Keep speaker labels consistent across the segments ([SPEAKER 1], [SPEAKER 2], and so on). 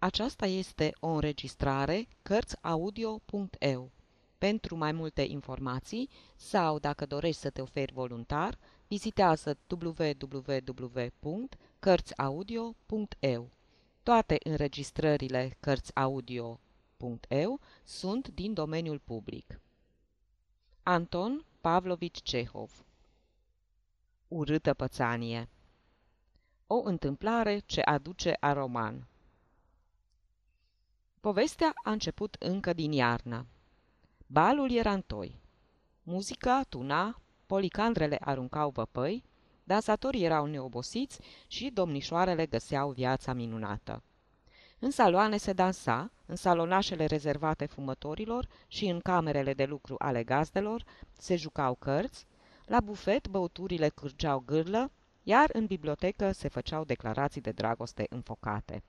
[SPEAKER 1] Aceasta este o înregistrare Cărțiaudio.eu. Pentru mai multe informații sau dacă dorești să te oferi voluntar, vizitează www.cărțiaudio.eu. Toate înregistrările Cărțiaudio.eu sunt din domeniul public. Anton Pavlovici Cehov Urâtă pățanie O întâmplare ce aduce a roman Povestea a început încă din iarnă. Balul era întoi. Muzica tuna, policandrele aruncau văpăi, dansatorii erau neobosiți și domnișoarele găseau viața minunată. În saloane se dansa, în salonașele rezervate fumătorilor și în camerele de lucru ale gazdelor se jucau cărți, la bufet băuturile cârgeau gârlă, iar în bibliotecă se făceau declarații de dragoste înfocate.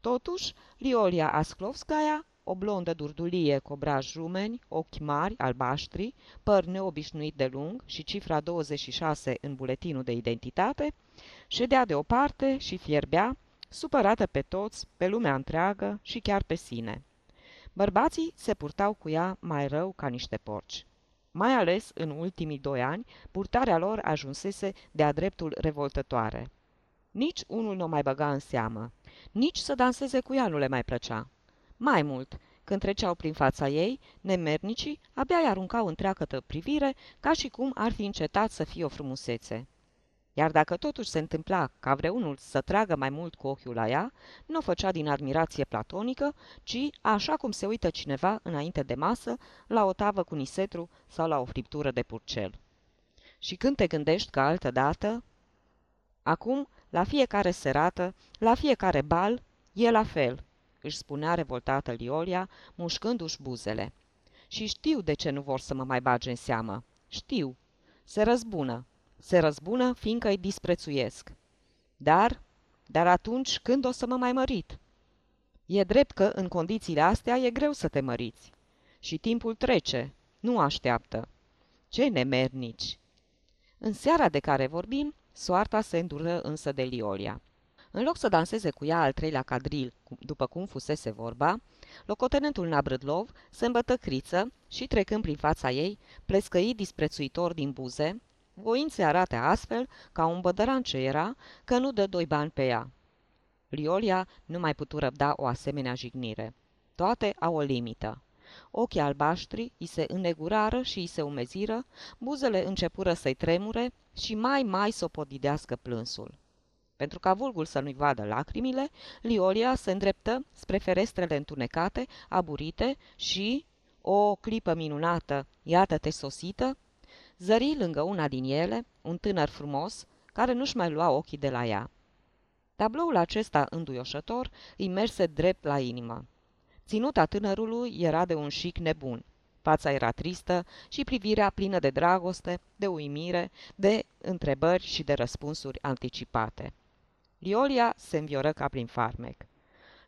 [SPEAKER 1] Totuși, Liolia Asklovskaya, o blondă durdulie cu obraj rumeni, ochi mari, albaștri, păr neobișnuit de lung și cifra 26 în buletinul de identitate, ședea deoparte și fierbea, supărată pe toți, pe lumea întreagă și chiar pe sine. Bărbații se purtau cu ea mai rău ca niște porci. Mai ales în ultimii doi ani, purtarea lor ajunsese de-a dreptul revoltătoare. Nici unul nu o mai băga în seamă. Nici să danseze cu ea nu le mai plăcea. Mai mult, când treceau prin fața ei, nemernicii abia îi aruncau întreagătă privire, ca și cum ar fi încetat să fie o frumusețe. Iar dacă totuși se întâmpla ca vreunul să tragă mai mult cu ochiul la ea, nu o făcea din admirație platonică, ci așa cum se uită cineva înainte de masă la o tavă cu nisetru sau la o friptură de purcel. Și când te gândești că altă dată... Acum, la fiecare serată, la fiecare bal, e la fel, își spunea revoltată Liolia, mușcându-și buzele. Și știu de ce nu vor să mă mai bage în seamă. Știu. Se răzbună. Se răzbună fiindcă îi disprețuiesc. Dar, dar atunci când o să mă mai mărit? E drept că în condițiile astea e greu să te măriți. Și timpul trece, nu așteaptă. Ce nemernici! În seara de care vorbim, soarta se îndură însă de Liolia. În loc să danseze cu ea al treilea cadril, după cum fusese vorba, locotenentul Nabrâdlov se îmbătă criță și, trecând prin fața ei, plescăi disprețuitor din buze, voind să arate astfel, ca un bădăran ce era, că nu dă doi bani pe ea. Liolia nu mai putu răbda o asemenea jignire. Toate au o limită. Ochii albaștri îi se înnegurară și îi se umeziră, buzele începură să-i tremure și mai mai să o podidească plânsul. Pentru ca vulgul să nu-i vadă lacrimile, Liolia se îndreptă spre ferestrele întunecate, aburite și, o clipă minunată, iată-te sosită, zări lângă una din ele un tânăr frumos, care nu-și mai lua ochii de la ea. Tabloul acesta înduioșător îi merse drept la inimă. Ținuta tânărului era de un șic nebun. Fața era tristă și privirea plină de dragoste, de uimire, de întrebări și de răspunsuri anticipate. Liolia se învioră ca prin farmec.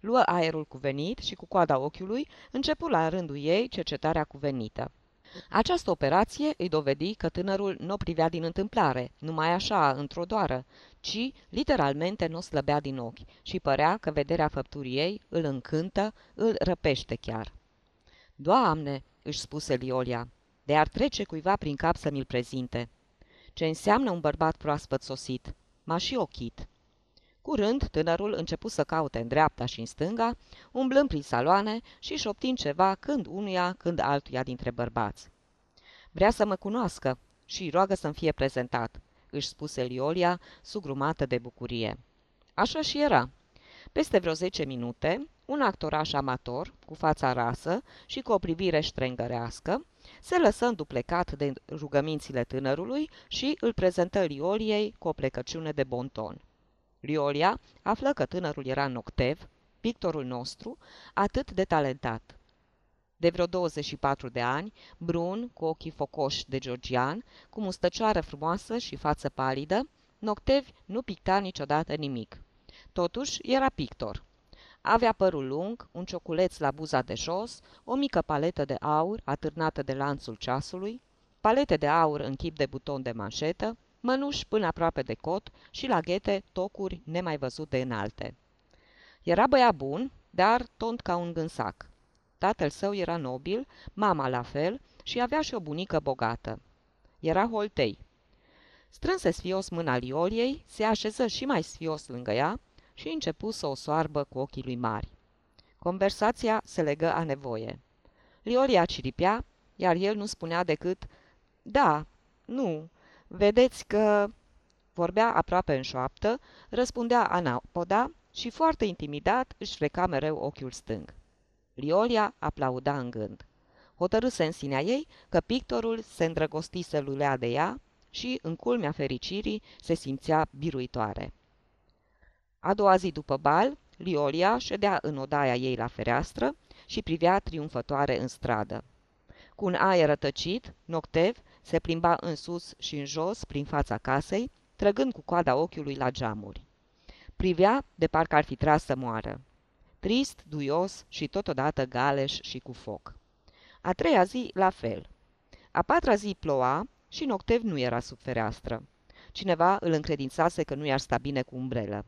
[SPEAKER 1] Luă aerul cuvenit și cu coada ochiului începu la rândul ei cercetarea cuvenită. Această operație îi dovedi că tânărul nu o privea din întâmplare, numai așa, într-o doară, ci literalmente nu o slăbea din ochi și părea că vederea făpturii ei îl încântă, îl răpește chiar. Doamne, își spuse Liolia, de ar trece cuiva prin cap să mi-l prezinte. Ce înseamnă un bărbat proaspăt sosit? M-a și ochit. Curând, tânărul începu să caute în dreapta și în stânga, umblând prin saloane și șoptind ceva când unuia, când altuia dintre bărbați. Vrea să mă cunoască și roagă să-mi fie prezentat, își spuse Liolia, sugrumată de bucurie. Așa și era. Peste vreo zece minute, un actoraș amator, cu fața rasă și cu o privire ștrengărească, se lăsă înduplecat de rugămințile tânărului și îl prezentă Lioliei cu o plecăciune de bonton. Liolia află că tânărul era Noctev, pictorul nostru, atât de talentat. De vreo 24 de ani, brun, cu ochii focoși de georgian, cu mustăcioară frumoasă și față palidă, Noctev nu picta niciodată nimic. Totuși, era pictor. Avea părul lung, un cioculeț la buza de jos, o mică paletă de aur atârnată de lanțul ceasului, palete de aur în chip de buton de manșetă, mănuși până aproape de cot și la ghete tocuri nemai văzute înalte. Era băiat bun, dar tont ca un gânsac. Tatăl său era nobil, mama la fel și avea și o bunică bogată. Era Holtei. Strânse sfios mâna Lioliei, se așeză și mai sfios lângă ea și începu să o soarbă cu ochii lui mari. Conversația se legă a nevoie. Liolia ciripea, iar el nu spunea decât Da, nu, vedeți că... Vorbea aproape în șoaptă, răspundea anapoda și foarte intimidat își freca mereu ochiul stâng. Liolia aplauda în gând. Hotărâse în sinea ei că pictorul se îndrăgostise lulea de ea și, în culmea fericirii, se simțea biruitoare. A doua zi după bal, Liolia ședea în odaia ei la fereastră și privea triumfătoare în stradă. Cu un aer rătăcit, Noctev se plimba în sus și în jos prin fața casei, trăgând cu coada ochiului la geamuri. Privea de parcă ar fi tras să moară. Trist, duios și totodată galeș și cu foc. A treia zi, la fel. A patra zi ploua și Noctev nu era sub fereastră. Cineva îl încredințase că nu i-ar sta bine cu umbrelă.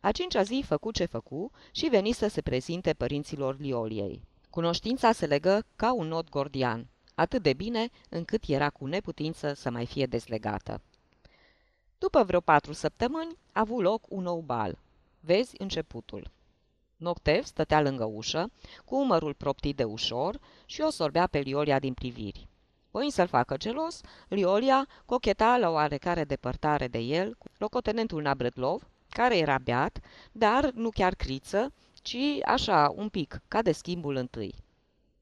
[SPEAKER 1] A cincea zi făcu ce făcu și veni să se prezinte părinților Lioliei. Cunoștința se legă ca un nod gordian, atât de bine încât era cu neputință să mai fie dezlegată. După vreo patru săptămâni, a avut loc un nou bal. Vezi începutul. Noctev stătea lângă ușă, cu umărul proptit de ușor și o sorbea pe Liolia din priviri. Voind să-l facă gelos, Liolia cocheta la oarecare depărtare de el cu locotenentul Nabrădlov, care era beat, dar nu chiar criță, ci așa, un pic, ca de schimbul întâi.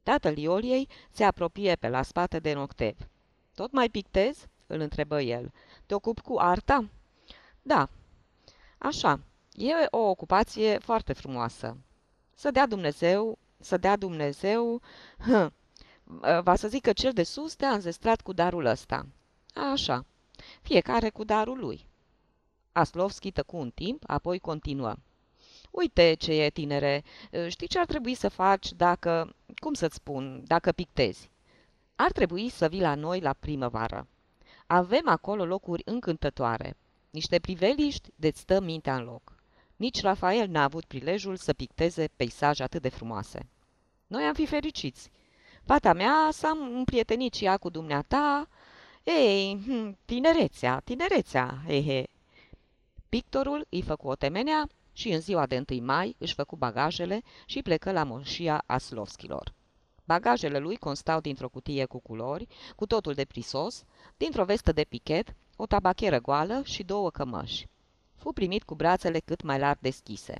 [SPEAKER 1] Tatăl Ioliei se apropie pe la spate de Noctev. Tot mai pictez?" îl întrebă el. Te ocup cu arta?" Da." Așa, e o ocupație foarte frumoasă. Să dea Dumnezeu, să dea Dumnezeu... Hă, va să zic că cel de sus te-a înzestrat cu darul ăsta. Așa, fiecare cu darul lui. Aslovski tăcu un timp, apoi continuă. Uite ce e, tinere, știi ce ar trebui să faci dacă, cum să-ți spun, dacă pictezi? Ar trebui să vii la noi la primăvară. Avem acolo locuri încântătoare, niște priveliști de-ți stă mintea în loc. Nici Rafael n-a avut prilejul să picteze peisaje atât de frumoase. Noi am fi fericiți. Fata mea s-a împrietenit și ea cu dumneata. Ei, hm, tinerețea, tinerețea, he. Pictorul îi făcu o temenea și în ziua de 1 mai își făcu bagajele și plecă la moșia Aslovskilor. Bagajele lui constau dintr-o cutie cu culori, cu totul de prisos, dintr-o vestă de pichet, o tabacheră goală și două cămăși. Fu primit cu brațele cât mai larg deschise.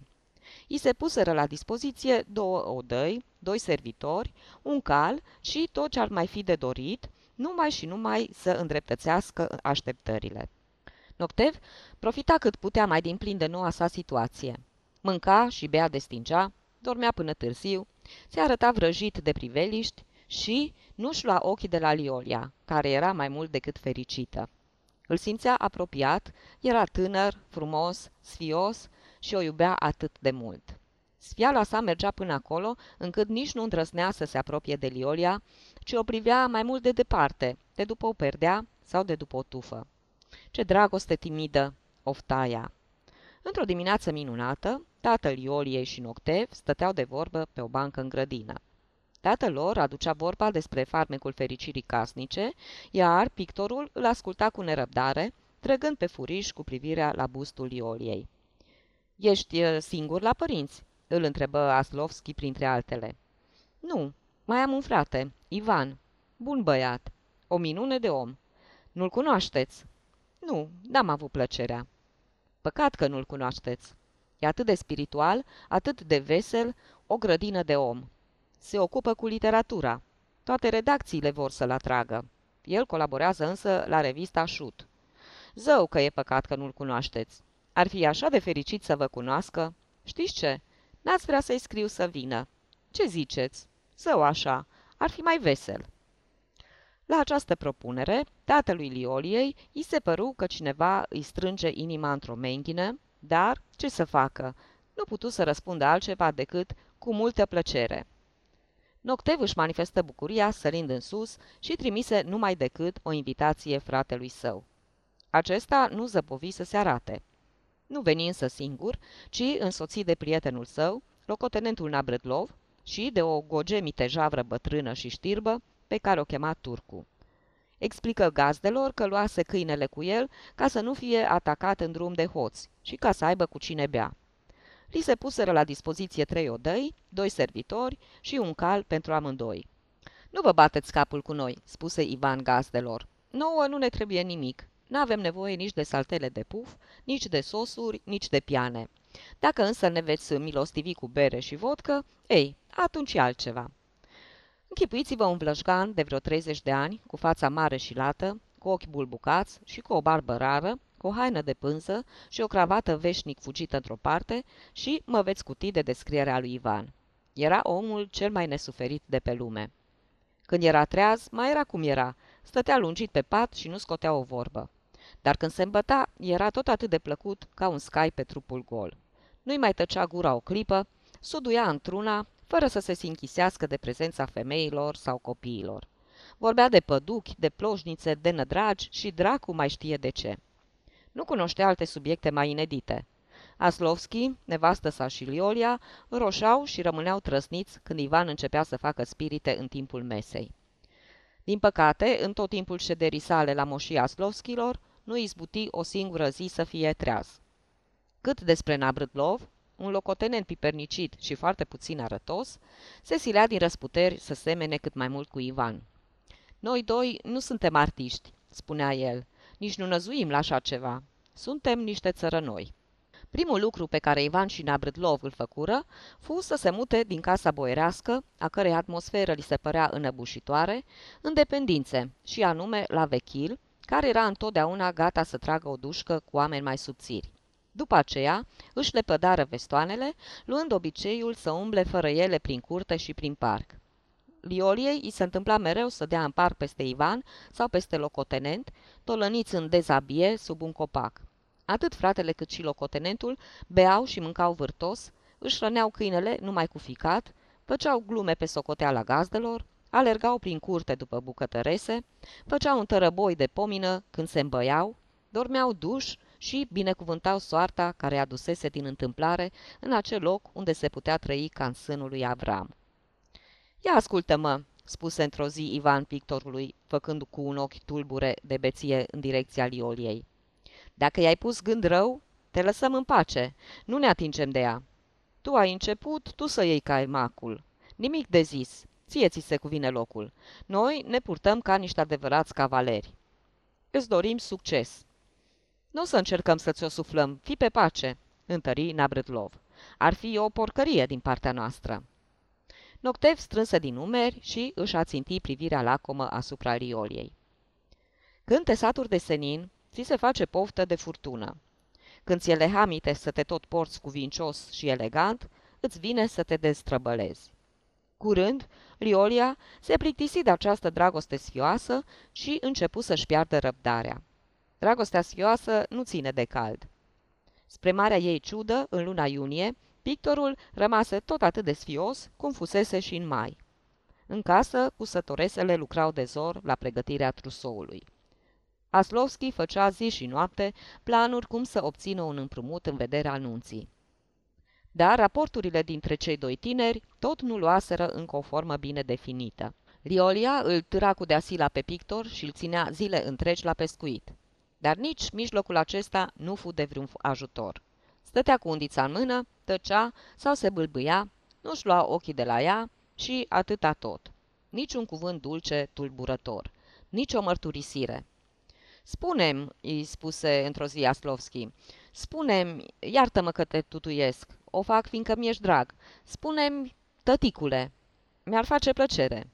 [SPEAKER 1] I se puseră la dispoziție două odăi, doi servitori, un cal și tot ce ar mai fi de dorit, numai și numai să îndreptățească așteptările. Noctev profita cât putea mai din plin de noua sa situație. Mânca și bea de stingea, dormea până târziu, se arăta vrăjit de priveliști și nu-și lua ochii de la Liolia, care era mai mult decât fericită. Îl simțea apropiat, era tânăr, frumos, sfios și o iubea atât de mult. Sfiala sa mergea până acolo, încât nici nu îndrăznea să se apropie de Liolia, ci o privea mai mult de departe, de după o perdea sau de după o tufă. Ce dragoste timidă, oftaia! Într-o dimineață minunată, tatăl Ioliei și Noctev stăteau de vorbă pe o bancă în grădină. Tatăl lor aducea vorba despre farmecul fericirii casnice, iar pictorul îl asculta cu nerăbdare, trăgând pe furiș cu privirea la bustul Ioliei. Ești uh, singur la părinți?" îl întrebă Aslovski printre altele. Nu, mai am un frate, Ivan. Bun băiat. O minune de om. Nu-l cunoașteți?" Nu, n-am avut plăcerea." Păcat că nu-l cunoașteți. E atât de spiritual, atât de vesel, o grădină de om. Se ocupă cu literatura. Toate redacțiile vor să-l atragă. El colaborează însă la revista Șut. Zău că e păcat că nu-l cunoașteți. Ar fi așa de fericit să vă cunoască. Știți ce? N-ați vrea să-i scriu să vină. Ce ziceți? Zău așa, ar fi mai vesel. La această propunere, tatălui Lioliei i se păru că cineva îi strânge inima într-o menghină, dar ce să facă? Nu putu să răspundă altceva decât cu multă plăcere. Noctev își manifestă bucuria sărind în sus și trimise numai decât o invitație fratelui său. Acesta nu zăpovi să se arate. Nu veni însă singur, ci însoțit de prietenul său, locotenentul Nabrădlov, și de o gogemite javră bătrână și știrbă, pe care o chema Turcu. Explică gazdelor că luase câinele cu el ca să nu fie atacat în drum de hoți și ca să aibă cu cine bea. Li se puseră la dispoziție trei odăi, doi servitori și un cal pentru amândoi. Nu vă bateți capul cu noi," spuse Ivan gazdelor. Nouă nu ne trebuie nimic. N-avem nevoie nici de saltele de puf, nici de sosuri, nici de piane. Dacă însă ne veți milostivi cu bere și vodcă, ei, atunci e altceva. Închipuiți-vă un vlășgan de vreo 30 de ani, cu fața mare și lată, cu ochi bulbucați și cu o barbă rară, cu o haină de pânză și o cravată veșnic fugită într-o parte și mă veți cuti de descrierea lui Ivan. Era omul cel mai nesuferit de pe lume. Când era treaz, mai era cum era. Stătea lungit pe pat și nu scotea o vorbă. Dar când se îmbăta, era tot atât de plăcut ca un scai pe trupul gol. Nu-i mai tăcea gura o clipă, suduia într-una, fără să se sinchisească de prezența femeilor sau copiilor. Vorbea de păduchi, de ploșnițe, de nădragi și dracu mai știe de ce. Nu cunoștea alte subiecte mai inedite. Aslovski, nevastă sa și Liolia, roșau și rămâneau trăsniți când Ivan începea să facă spirite în timpul mesei. Din păcate, în tot timpul șederii sale la moșia Aslovskilor, nu izbuti o singură zi să fie treaz. Cât despre Nabrâdlov, un locotenent pipernicit și foarte puțin arătos, se silea din răsputeri să semene cât mai mult cu Ivan. Noi doi nu suntem artiști, spunea el, nici nu năzuim la așa ceva. Suntem niște țărănoi. Primul lucru pe care Ivan și Nabrâdlov îl făcură fu să se mute din casa boierească, a cărei atmosferă li se părea înăbușitoare, în dependințe, și anume la Vechil, care era întotdeauna gata să tragă o dușcă cu oameni mai subțiri. După aceea, își lepădară vestoanele, luând obiceiul să umble fără ele prin curte și prin parc. Lioliei îi se întâmpla mereu să dea în parc peste Ivan sau peste locotenent, tolăniți în dezabie sub un copac. Atât fratele cât și locotenentul beau și mâncau vârtos, își răneau câinele numai cu ficat, făceau glume pe socoteala gazdelor, alergau prin curte după bucătărese, făceau un tărăboi de pomină când se îmbăiau, dormeau duș și binecuvântau soarta care adusese din întâmplare în acel loc unde se putea trăi ca în sânul lui Avram. Ia ascultă-mă!" spuse într-o zi Ivan pictorului, făcând cu un ochi tulbure de beție în direcția lioliei. Dacă i-ai pus gând rău, te lăsăm în pace, nu ne atingem de ea. Tu ai început, tu să iei caimacul. Nimic de zis, ție ți se cuvine locul. Noi ne purtăm ca niște adevărați cavaleri. Îți dorim succes. Nu o să încercăm să ți-o suflăm, fi pe pace, întări Nabrătlov. Ar fi o porcărie din partea noastră. Noctev strânsă din umeri și își aținti privirea lacomă asupra rioliei. Când te saturi de senin, ți se face poftă de furtună. Când ți-e lehamite să te tot porți cuvincios și elegant, îți vine să te destrăbălezi. Curând, Riolia se plictisi de această dragoste sfioasă și începu să-și piardă răbdarea. Dragostea sfioasă nu ține de cald. Spre marea ei ciudă, în luna iunie, pictorul rămase tot atât de sfios cum fusese și în mai. În casă, cusătoresele lucrau de zor la pregătirea trusoului. Aslovski făcea zi și noapte planuri cum să obțină un împrumut în vederea anunții. Dar raporturile dintre cei doi tineri tot nu luaseră încă o formă bine definită. Riolia îl târa cu deasila pe pictor și îl ținea zile întregi la pescuit. Dar nici mijlocul acesta nu fu de vreun ajutor. Stătea cu undița în mână, tăcea sau se bâlbâia, nu-și lua ochii de la ea și atâta tot. Nici un cuvânt dulce, tulburător, nici o mărturisire. Spunem, îi spuse într-o zi Aslovski, spunem, iartă-mă că te tutuiesc, o fac fiindcă mi-ești drag, spunem, tăticule, mi-ar face plăcere.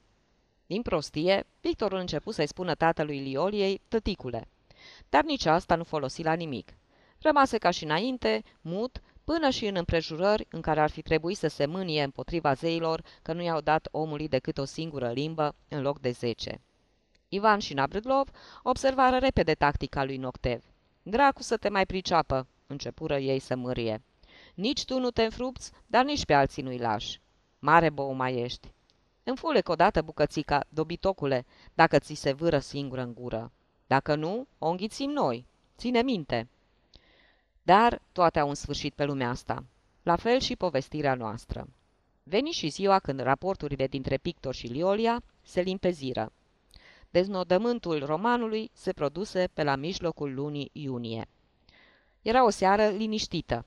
[SPEAKER 1] Din prostie, Victorul începu să-i spună tatălui Lioliei, tăticule. Dar nici asta nu folosi la nimic. Rămase ca și înainte, mut, până și în împrejurări în care ar fi trebuit să se mânie împotriva zeilor că nu i-au dat omului decât o singură limbă în loc de zece. Ivan și Nabrâdlov observară repede tactica lui Noctev. Dracu să te mai priceapă, începură ei să mârie. Nici tu nu te înfrupți, dar nici pe alții nu-i lași. Mare bou mai ești. Înfulec odată bucățica, dobitocule, dacă ți se vâră singură în gură. Dacă nu, o înghițim noi. Ține minte. Dar toate au un sfârșit pe lumea asta. La fel și povestirea noastră. Veni și ziua când raporturile dintre Pictor și Liolia se limpeziră. Deznodământul romanului se produse pe la mijlocul lunii iunie. Era o seară liniștită.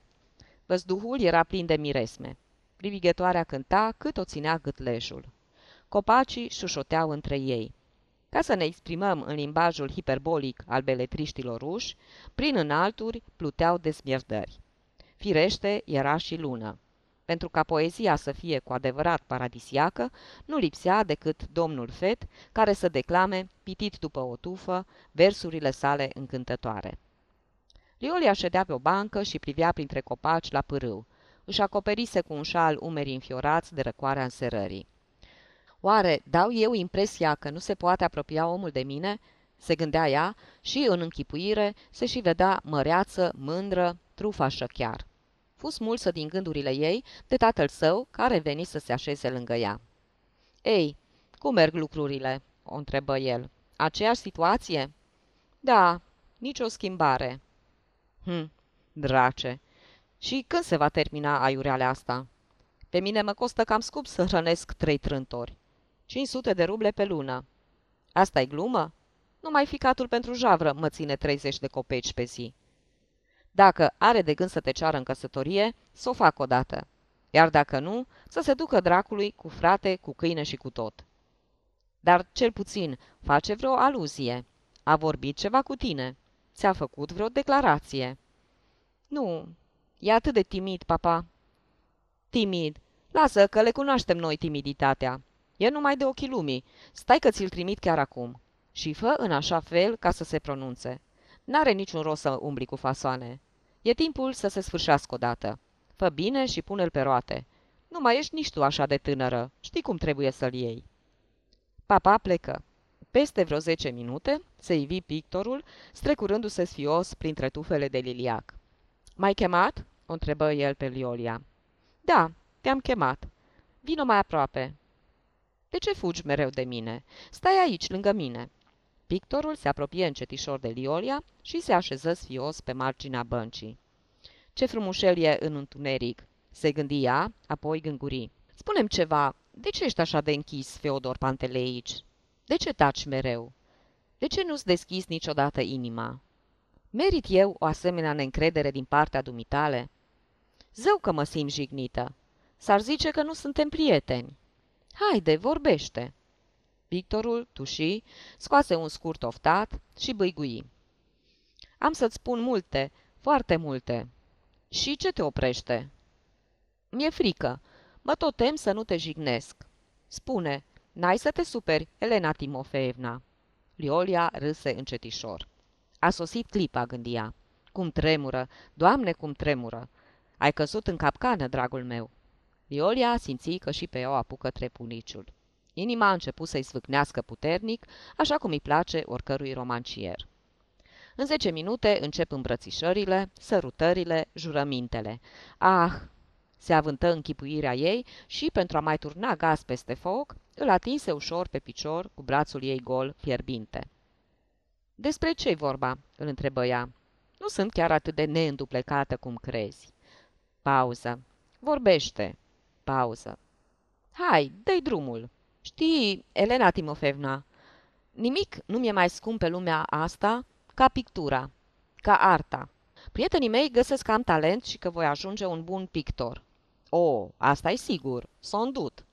[SPEAKER 1] Văzduhul era plin de miresme. Privighetoarea cânta cât o ținea gâtlejul. Copacii șușoteau între ei. Ca să ne exprimăm în limbajul hiperbolic al beletriștilor ruși, prin înalturi pluteau desmierdări. Firește, era și lună. Pentru ca poezia să fie cu adevărat paradisiacă, nu lipsea decât domnul Fet, care să declame, pitit după o tufă, versurile sale încântătoare. Liolia ședea pe o bancă și privea printre copaci la pârâu. Își acoperise cu un șal umerii înfiorați de răcoarea înserării. Oare dau eu impresia că nu se poate apropia omul de mine?" se gândea ea și, în închipuire, se și vedea măreață, mândră, trufașă chiar. Fu smulsă din gândurile ei de tatăl său, care veni să se așeze lângă ea. Ei, cum merg lucrurile?" o întrebă el. Aceeași situație?" Da, nicio schimbare." Hm, drace. Și când se va termina aiurealea asta? Pe mine mă costă cam scump să hrănesc trei trântori. 500 de ruble pe lună. asta e glumă? Numai ficatul pentru javră mă ține 30 de copeci pe zi. Dacă are de gând să te ceară în căsătorie, să o fac odată. Iar dacă nu, să se ducă dracului cu frate, cu câine și cu tot. Dar, cel puțin, face vreo aluzie. A vorbit ceva cu tine. Ți-a făcut vreo declarație. Nu, e atât de timid, papa. Timid. Lasă că le cunoaștem noi timiditatea. E numai de ochii lumii. Stai că ți-l trimit chiar acum. Și fă în așa fel ca să se pronunțe. N-are niciun rost să umbli cu fasoane. E timpul să se sfârșească odată. Fă bine și pune-l pe roate. Nu mai ești nici tu așa de tânără. Știi cum trebuie să-l iei. Papa plecă. Peste vreo zece minute se ivi pictorul, strecurându-se sfios printre tufele de liliac. M-ai chemat?" o întrebă el pe Liolia. Da, te-am chemat. Vino mai aproape." De ce fugi mereu de mine? Stai aici, lângă mine." Pictorul se apropie încetișor de Liolia și se așeză sfios pe marginea băncii. Ce frumușel e în întuneric!" se gândi ea, apoi gânguri. Spunem ceva, de ce ești așa de închis, Feodor Panteleici? De ce taci mereu? De ce nu-ți deschizi niciodată inima? Merit eu o asemenea neîncredere din partea dumitale? Zău că mă simt jignită. S-ar zice că nu suntem prieteni. Haide, vorbește!" Victorul, tuși, scoase un scurt oftat și băigui. Am să-ți spun multe, foarte multe. Și ce te oprește?" Mi-e frică. Mă tot tem să nu te jignesc. Spune, n-ai să te superi, Elena Timofeevna." Liolia râse încetișor. A sosit clipa, gândia. Cum tremură, Doamne, cum tremură! Ai căzut în capcană, dragul meu!" Liolia simți că și pe ea o apucă trepuniciul. Inima a început să-i svâcnească puternic, așa cum îi place oricărui romancier. În zece minute încep îmbrățișările, sărutările, jurămintele. Ah! Se avântă închipuirea ei și, pentru a mai turna gaz peste foc, îl atinse ușor pe picior cu brațul ei gol fierbinte. Despre ce-i vorba?" îl întrebă ea. Nu sunt chiar atât de neînduplecată cum crezi." Pauză. Vorbește." Pauză. Hai, dă drumul." Știi, Elena Timofevna, nimic nu mi-e mai scump pe lumea asta ca pictura, ca arta. Prietenii mei găsesc că am talent și că voi ajunge un bun pictor. O, asta e sigur, s-o îndut.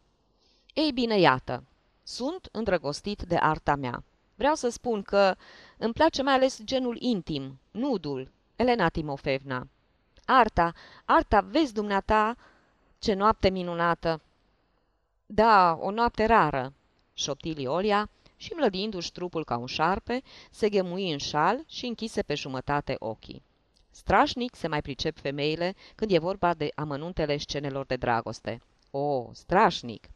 [SPEAKER 1] Ei bine, iată, sunt îndrăgostit de arta mea. Vreau să spun că îmi place mai ales genul intim, nudul, Elena Timofevna. Arta, arta, vezi dumneata, ce noapte minunată! Da, o noapte rară, șopti Liolia și, mlădindu-și trupul ca un șarpe, se ghemui în șal și închise pe jumătate ochii. Strașnic se mai pricep femeile când e vorba de amănuntele scenelor de dragoste. O, strașnic!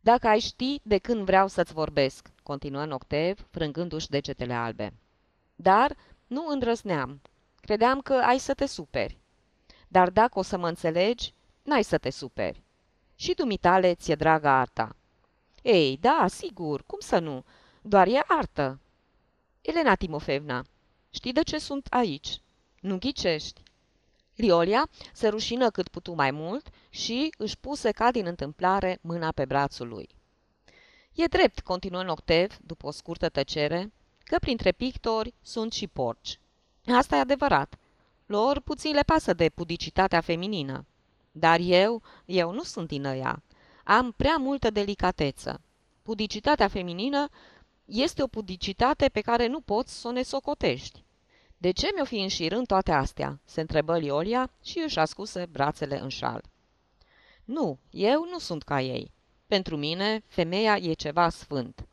[SPEAKER 1] Dacă ai ști de când vreau să-ți vorbesc, continuă Noctev, frângându-și degetele albe. Dar nu îndrăzneam. Credeam că ai să te superi. Dar dacă o să mă înțelegi, n-ai să te superi. Și dumitale ți-e dragă arta. Ei, da, sigur, cum să nu? Doar e artă. Elena Timofevna, știi de ce sunt aici? Nu ghicești. Liolia se rușină cât putu mai mult și își puse ca din întâmplare mâna pe brațul lui. E drept, continuă Noctev, după o scurtă tăcere, că printre pictori sunt și porci. Asta e adevărat. Lor puțin le pasă de pudicitatea feminină. Dar eu, eu nu sunt din ăia. Am prea multă delicateță. Pudicitatea feminină este o pudicitate pe care nu poți să o nesocotești. De ce mi-o fi înșirând toate astea?" se întrebă Liolia și își ascuse brațele în șal. Nu, eu nu sunt ca ei. Pentru mine, femeia e ceva sfânt.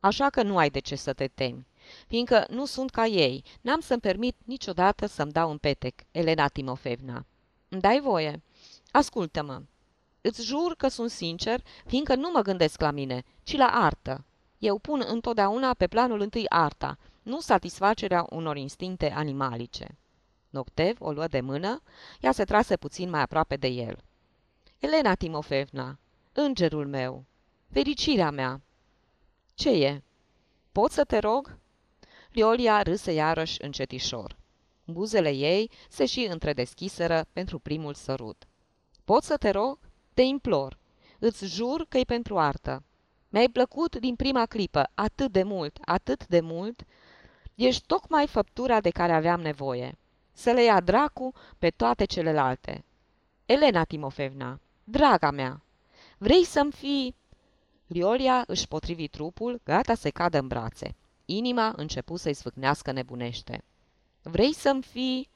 [SPEAKER 1] Așa că nu ai de ce să te temi, fiindcă nu sunt ca ei. N-am să-mi permit niciodată să-mi dau un petec, Elena Timofevna. Îmi dai voie? Ascultă-mă. Îți jur că sunt sincer, fiindcă nu mă gândesc la mine, ci la artă. Eu pun întotdeauna pe planul întâi arta, nu satisfacerea unor instincte animalice. Noctev o luă de mână, ea se trase puțin mai aproape de el. Elena Timofevna, îngerul meu, fericirea mea. Ce e? Pot să te rog? Liolia râse iarăși încetișor. Buzele ei se și întredeschiseră pentru primul sărut. Pot să te rog? Te implor. Îți jur că e pentru artă. Mi-ai plăcut din prima clipă atât de mult, atât de mult. Ești tocmai făptura de care aveam nevoie. Să le ia dracu pe toate celelalte. Elena Timofevna, draga mea, vrei să-mi fii... Liolia își potrivi trupul, gata să cadă în brațe. Inima începu să-i sfâcnească nebunește. Vrei să-mi fii...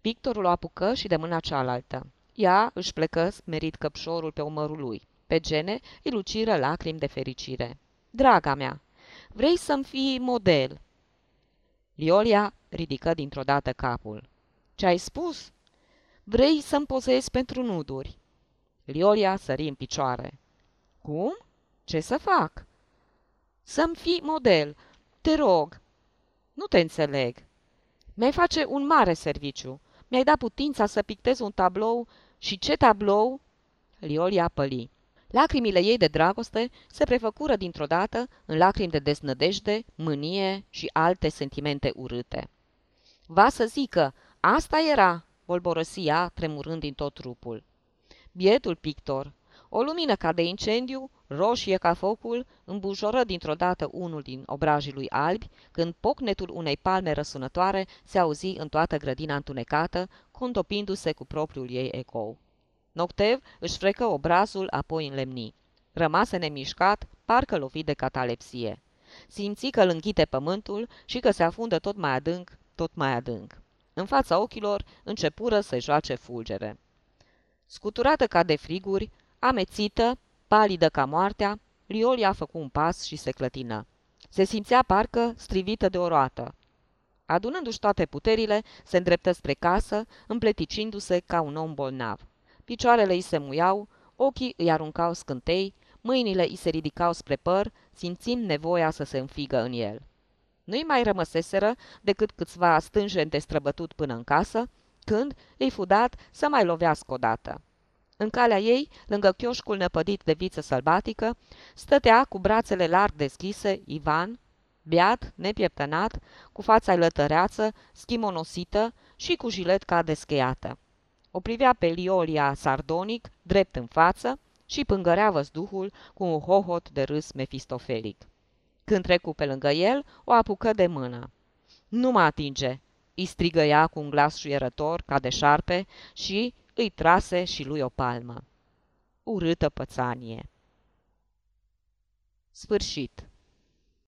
[SPEAKER 1] Pictorul o apucă și de mâna cealaltă. Ea își plecă smerit căpșorul pe umărul lui. Pe gene îi luciră lacrimi de fericire. Draga mea, vrei să-mi fii model?" Liolia ridică dintr-o dată capul. Ce ai spus?" Vrei să-mi pozezi pentru nuduri?" Liolia sări în picioare. Cum? Ce să fac?" Să-mi fii model, te rog." Nu te înțeleg." Mi-ai face un mare serviciu. Mi-ai dat putința să pictez un tablou și ce tablou?" Liolia păli. Lacrimile ei de dragoste se prefăcură dintr-o dată în lacrimi de deznădejde, mânie și alte sentimente urâte. Va să zică, asta era, bolborăsia, tremurând din tot trupul. Bietul pictor, o lumină ca de incendiu, roșie ca focul, îmbujoră dintr-o dată unul din obrajii lui albi, când pocnetul unei palme răsunătoare se auzi în toată grădina întunecată, contopindu-se cu propriul ei ecou. Noctev își frecă obrazul, apoi lemni. Rămase nemișcat, parcă lovit de catalepsie. Simți că îl înghite pământul și că se afundă tot mai adânc, tot mai adânc. În fața ochilor începură să joace fulgere. Scuturată ca de friguri, amețită, palidă ca moartea, Liolia a făcut un pas și se clătină. Se simțea parcă strivită de o roată. Adunându-și toate puterile, se îndreptă spre casă, împleticindu-se ca un om bolnav. Picioarele îi se muiau, ochii îi aruncau scântei, mâinile îi se ridicau spre păr, simțind nevoia să se înfigă în el. Nu-i mai rămăseseră decât câțiva stânjeni de străbătut până în casă, când îi fu dat să mai lovească odată. În calea ei, lângă chioșcul năpădit de viță sălbatică, stătea cu brațele larg deschise Ivan, beat, nepieptănat, cu fața lătăreață, schimonosită și cu jilet ca descheiată. O privea pe Liolia sardonic, drept în față, și pângărea văzduhul cu un hohot de râs mefistofelic. Când trecu pe lângă el, o apucă de mână. Nu mă atinge!" îi strigă ea cu un glas șuierător, ca de șarpe, și îi trase și lui o palmă. Urâtă pățanie! Sfârșit